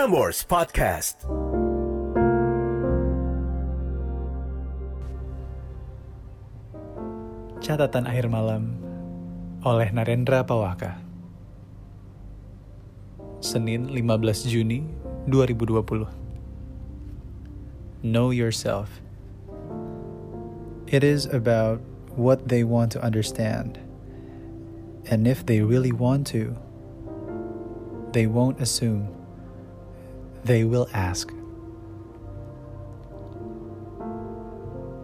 Prambors Podcast. Catatan akhir malam oleh Narendra Pawaka. Senin 15 Juni 2020. Know yourself. It is about what they want to understand. And if they really want to, they won't assume. They will ask.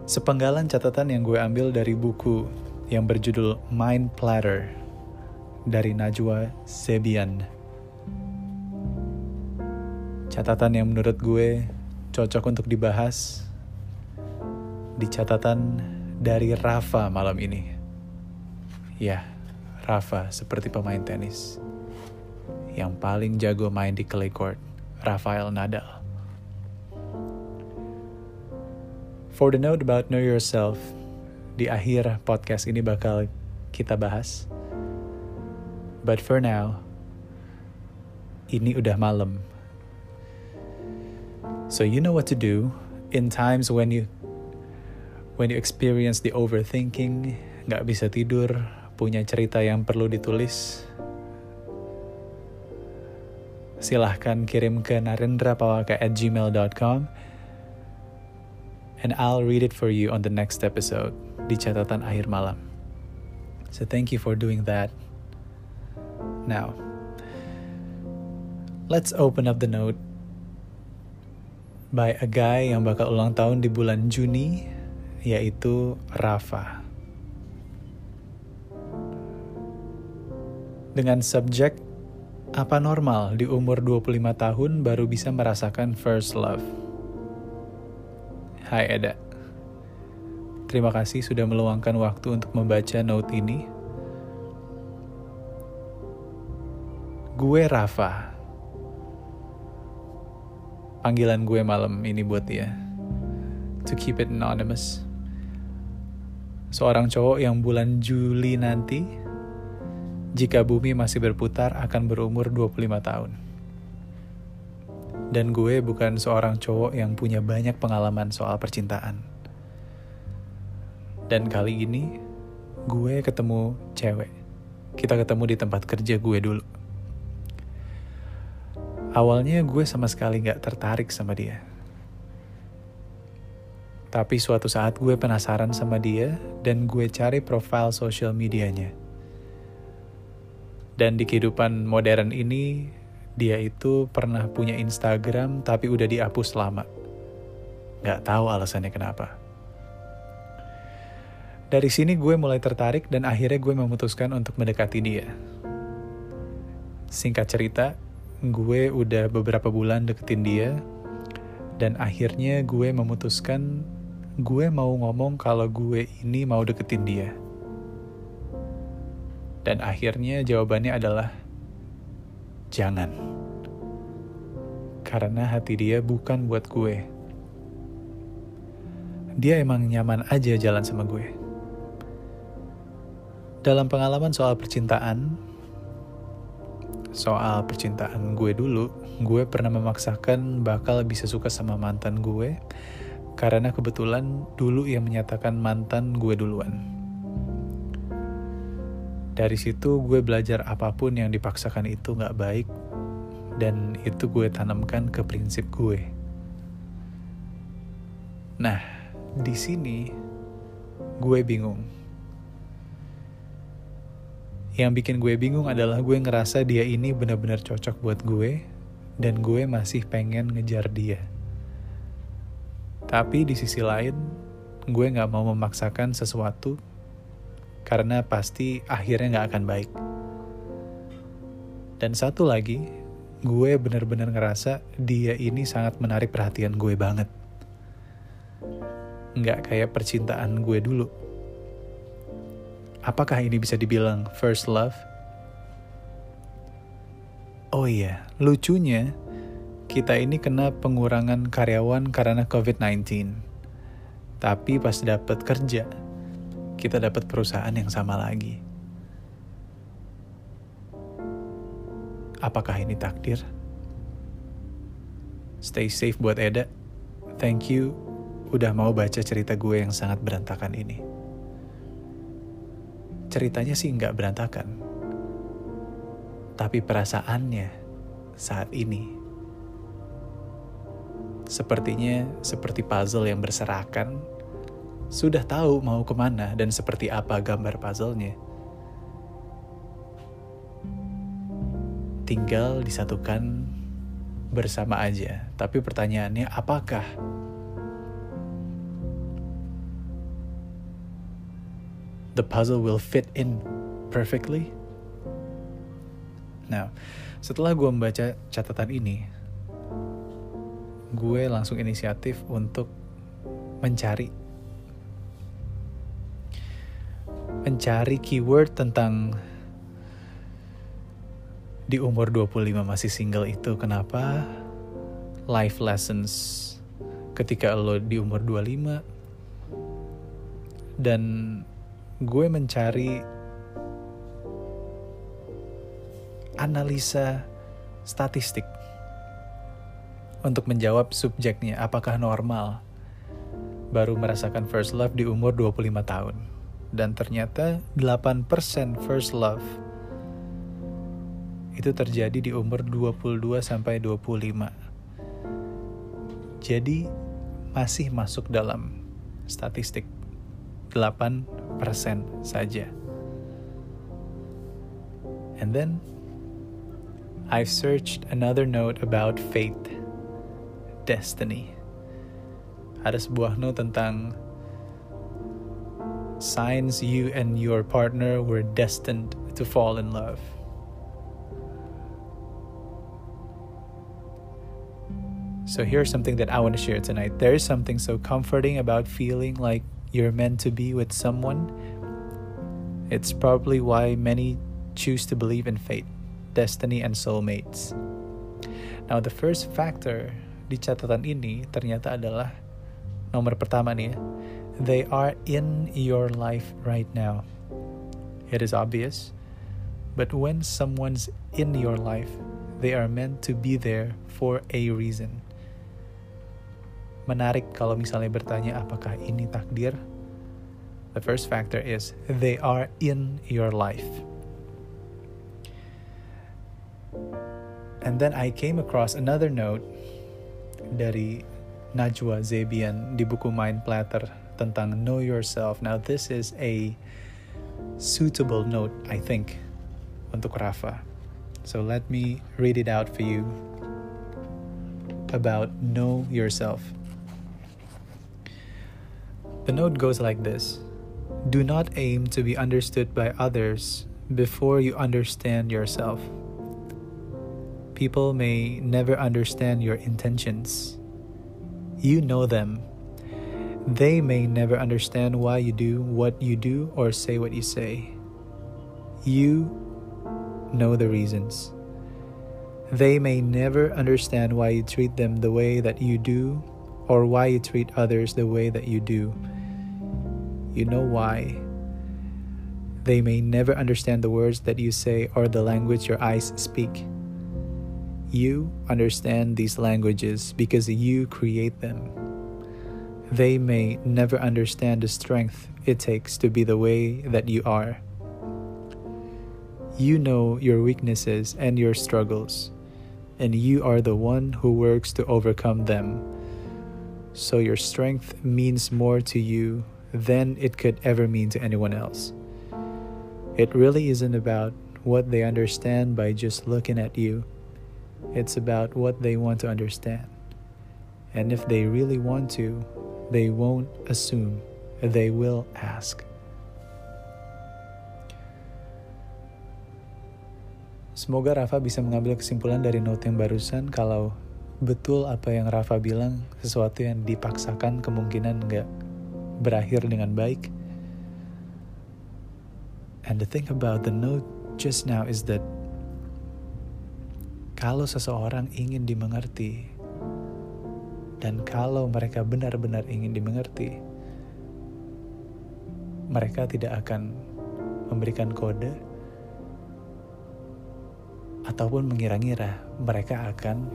Sepenggalan catatan yang gue ambil dari buku yang berjudul Mind Platter dari Najwa Sebian. Catatan yang menurut gue cocok untuk dibahas di catatan dari Rafa malam ini. Ya, Rafa seperti pemain tenis yang paling jago main di clay court, Rafael Nadal. For the note about know yourself, di akhir podcast ini bakal kita bahas. But for now, ini udah malam. So you know what to do in times when you when you experience the overthinking, nggak bisa tidur, punya cerita yang perlu ditulis. Silahkan kirim ke narendrapawaka at gmail.com and I'll read it for you on the next episode di catatan akhir malam. So thank you for doing that. Now, let's open up the note by a guy yang bakal ulang tahun di bulan Juni, yaitu Rafa. Dengan subjek apa normal di umur 25 tahun baru bisa merasakan first love? Hai Eda. Terima kasih sudah meluangkan waktu untuk membaca note ini. Gue Rafa. Panggilan gue malam ini buat dia. To keep it anonymous. Seorang cowok yang bulan Juli nanti, jika bumi masih berputar akan berumur 25 tahun. Dan gue bukan seorang cowok yang punya banyak pengalaman soal percintaan. Dan kali ini, gue ketemu cewek. Kita ketemu di tempat kerja gue dulu. Awalnya gue sama sekali gak tertarik sama dia. Tapi suatu saat gue penasaran sama dia dan gue cari profil sosial medianya. Dan di kehidupan modern ini, dia itu pernah punya Instagram tapi udah dihapus lama. Gak tahu alasannya kenapa. Dari sini gue mulai tertarik dan akhirnya gue memutuskan untuk mendekati dia. Singkat cerita, gue udah beberapa bulan deketin dia dan akhirnya gue memutuskan gue mau ngomong kalau gue ini mau deketin dia. Dan akhirnya jawabannya adalah jangan. Karena hati dia bukan buat gue. Dia emang nyaman aja jalan sama gue. Dalam pengalaman soal percintaan, soal percintaan gue dulu, gue pernah memaksakan bakal bisa suka sama mantan gue karena kebetulan dulu yang menyatakan mantan gue duluan. Dari situ gue belajar apa pun yang dipaksakan itu gak baik dan itu gue tanamkan ke prinsip gue. Nah, di sini gue bingung. Yang bikin gue bingung adalah gue ngerasa dia ini benar-benar cocok buat gue dan gue masih pengen ngejar dia. Tapi di sisi lain, gue gak mau memaksakan sesuatu karena pasti akhirnya gak akan baik. Dan satu lagi, gue bener-bener ngerasa dia ini sangat menarik perhatian gue banget. Nggak kayak percintaan gue dulu. Apakah ini bisa dibilang first love? Oh iya, lucunya kita ini kena pengurangan karyawan karena COVID-19. Tapi pas dapat kerja, kita dapat perusahaan yang sama lagi. Apakah ini takdir? Stay safe buat Eda. Thank you udah mau baca cerita gue yang sangat berantakan ini. Ceritanya sih nggak berantakan. Tapi perasaannya saat ini sepertinya seperti puzzle yang berserakan, sudah tahu mau ke mana dan seperti apa gambar puzzle-nya. Tinggal disatukan bersama aja. Tapi pertanyaannya, apakah the puzzle will fit in perfectly? Nah, setelah gue membaca catatan ini, gue langsung inisiatif untuk mencari mencari keyword tentang di umur 25 masih single itu kenapa life lessons ketika lo di umur 25 dan gue mencari analisa statistik untuk menjawab subjeknya apakah normal baru merasakan first love di umur 25 tahun. Dan ternyata 8% first love itu terjadi di umur 22 sampai 25. Jadi masih masuk dalam statistik 8% saja. And then I've searched another note about fate destiny. Ada sebuah note tentang signs you and your partner were destined to fall in love. So here's something that I want to share tonight. There is something so comforting about feeling like you're meant to be with someone. It's probably why many choose to believe in fate, destiny, and soulmates. Now, the first factor di catatan ini ternyata adalah nomor pertama nih. They are in your life right now. It is obvious. But when someone's in your life, they are meant to be there for a reason. Menarik kalau misalnya bertanya apakah ini takdir? The first factor is they are in your life. And then I came across another note dari Najwa Zebian di buku Mind Platter tentang Know Yourself. Now this is a suitable note, I think, untuk Rafa. So let me read it out for you about Know Yourself. The note goes like this Do not aim to be understood by others before you understand yourself. People may never understand your intentions. You know them. They may never understand why you do what you do or say what you say. You know the reasons. They may never understand why you treat them the way that you do or why you treat others the way that you do. You know why. They may never understand the words that you say or the language your eyes speak. You understand these languages because you create them. They may never understand the strength it takes to be the way that you are. You know your weaknesses and your struggles, and you are the one who works to overcome them. So your strength means more to you than it could ever mean to anyone else. It really isn't about what they understand by just looking at you it's about what they want to understand. And if they really want to, they won't assume, they will ask. Semoga Rafa bisa mengambil kesimpulan dari note yang barusan kalau betul apa yang Rafa bilang sesuatu yang dipaksakan kemungkinan nggak berakhir dengan baik. And the thing about the note just now is that kalau seseorang ingin dimengerti, dan kalau mereka benar-benar ingin dimengerti, mereka tidak akan memberikan kode ataupun mengira-ngira mereka akan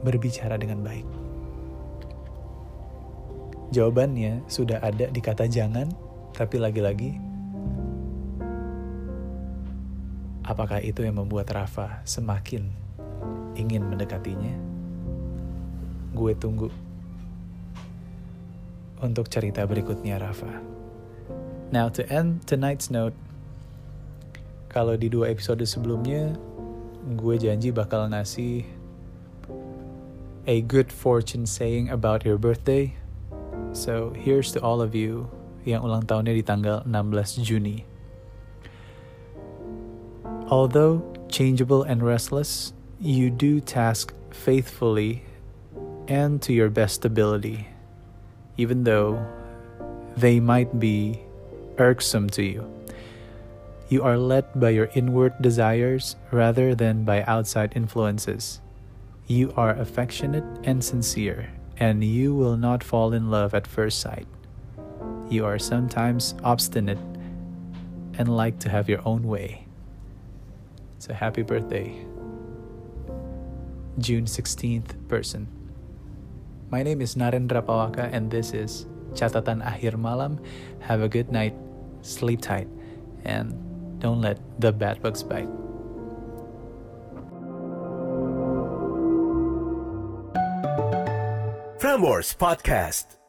berbicara dengan baik? Jawabannya sudah ada di kata jangan, tapi lagi-lagi, apakah itu yang membuat Rafa semakin ingin mendekatinya? Gue tunggu untuk cerita berikutnya Rafa. Now to end tonight's note, kalau di dua episode sebelumnya, gue janji bakal ngasih a good fortune saying about your birthday So here's to all of you yang ulang tahunnya di tanggal 16 Juni. Although changeable and restless, you do task faithfully and to your best ability, even though they might be irksome to you. You are led by your inward desires rather than by outside influences. You are affectionate and sincere and you will not fall in love at first sight. You are sometimes obstinate and like to have your own way. So happy birthday, June 16th person. My name is Narendra Pawaka and this is Catatan Akhir Malam. Have a good night, sleep tight, and don't let the bad bugs bite. Prambors Podcast.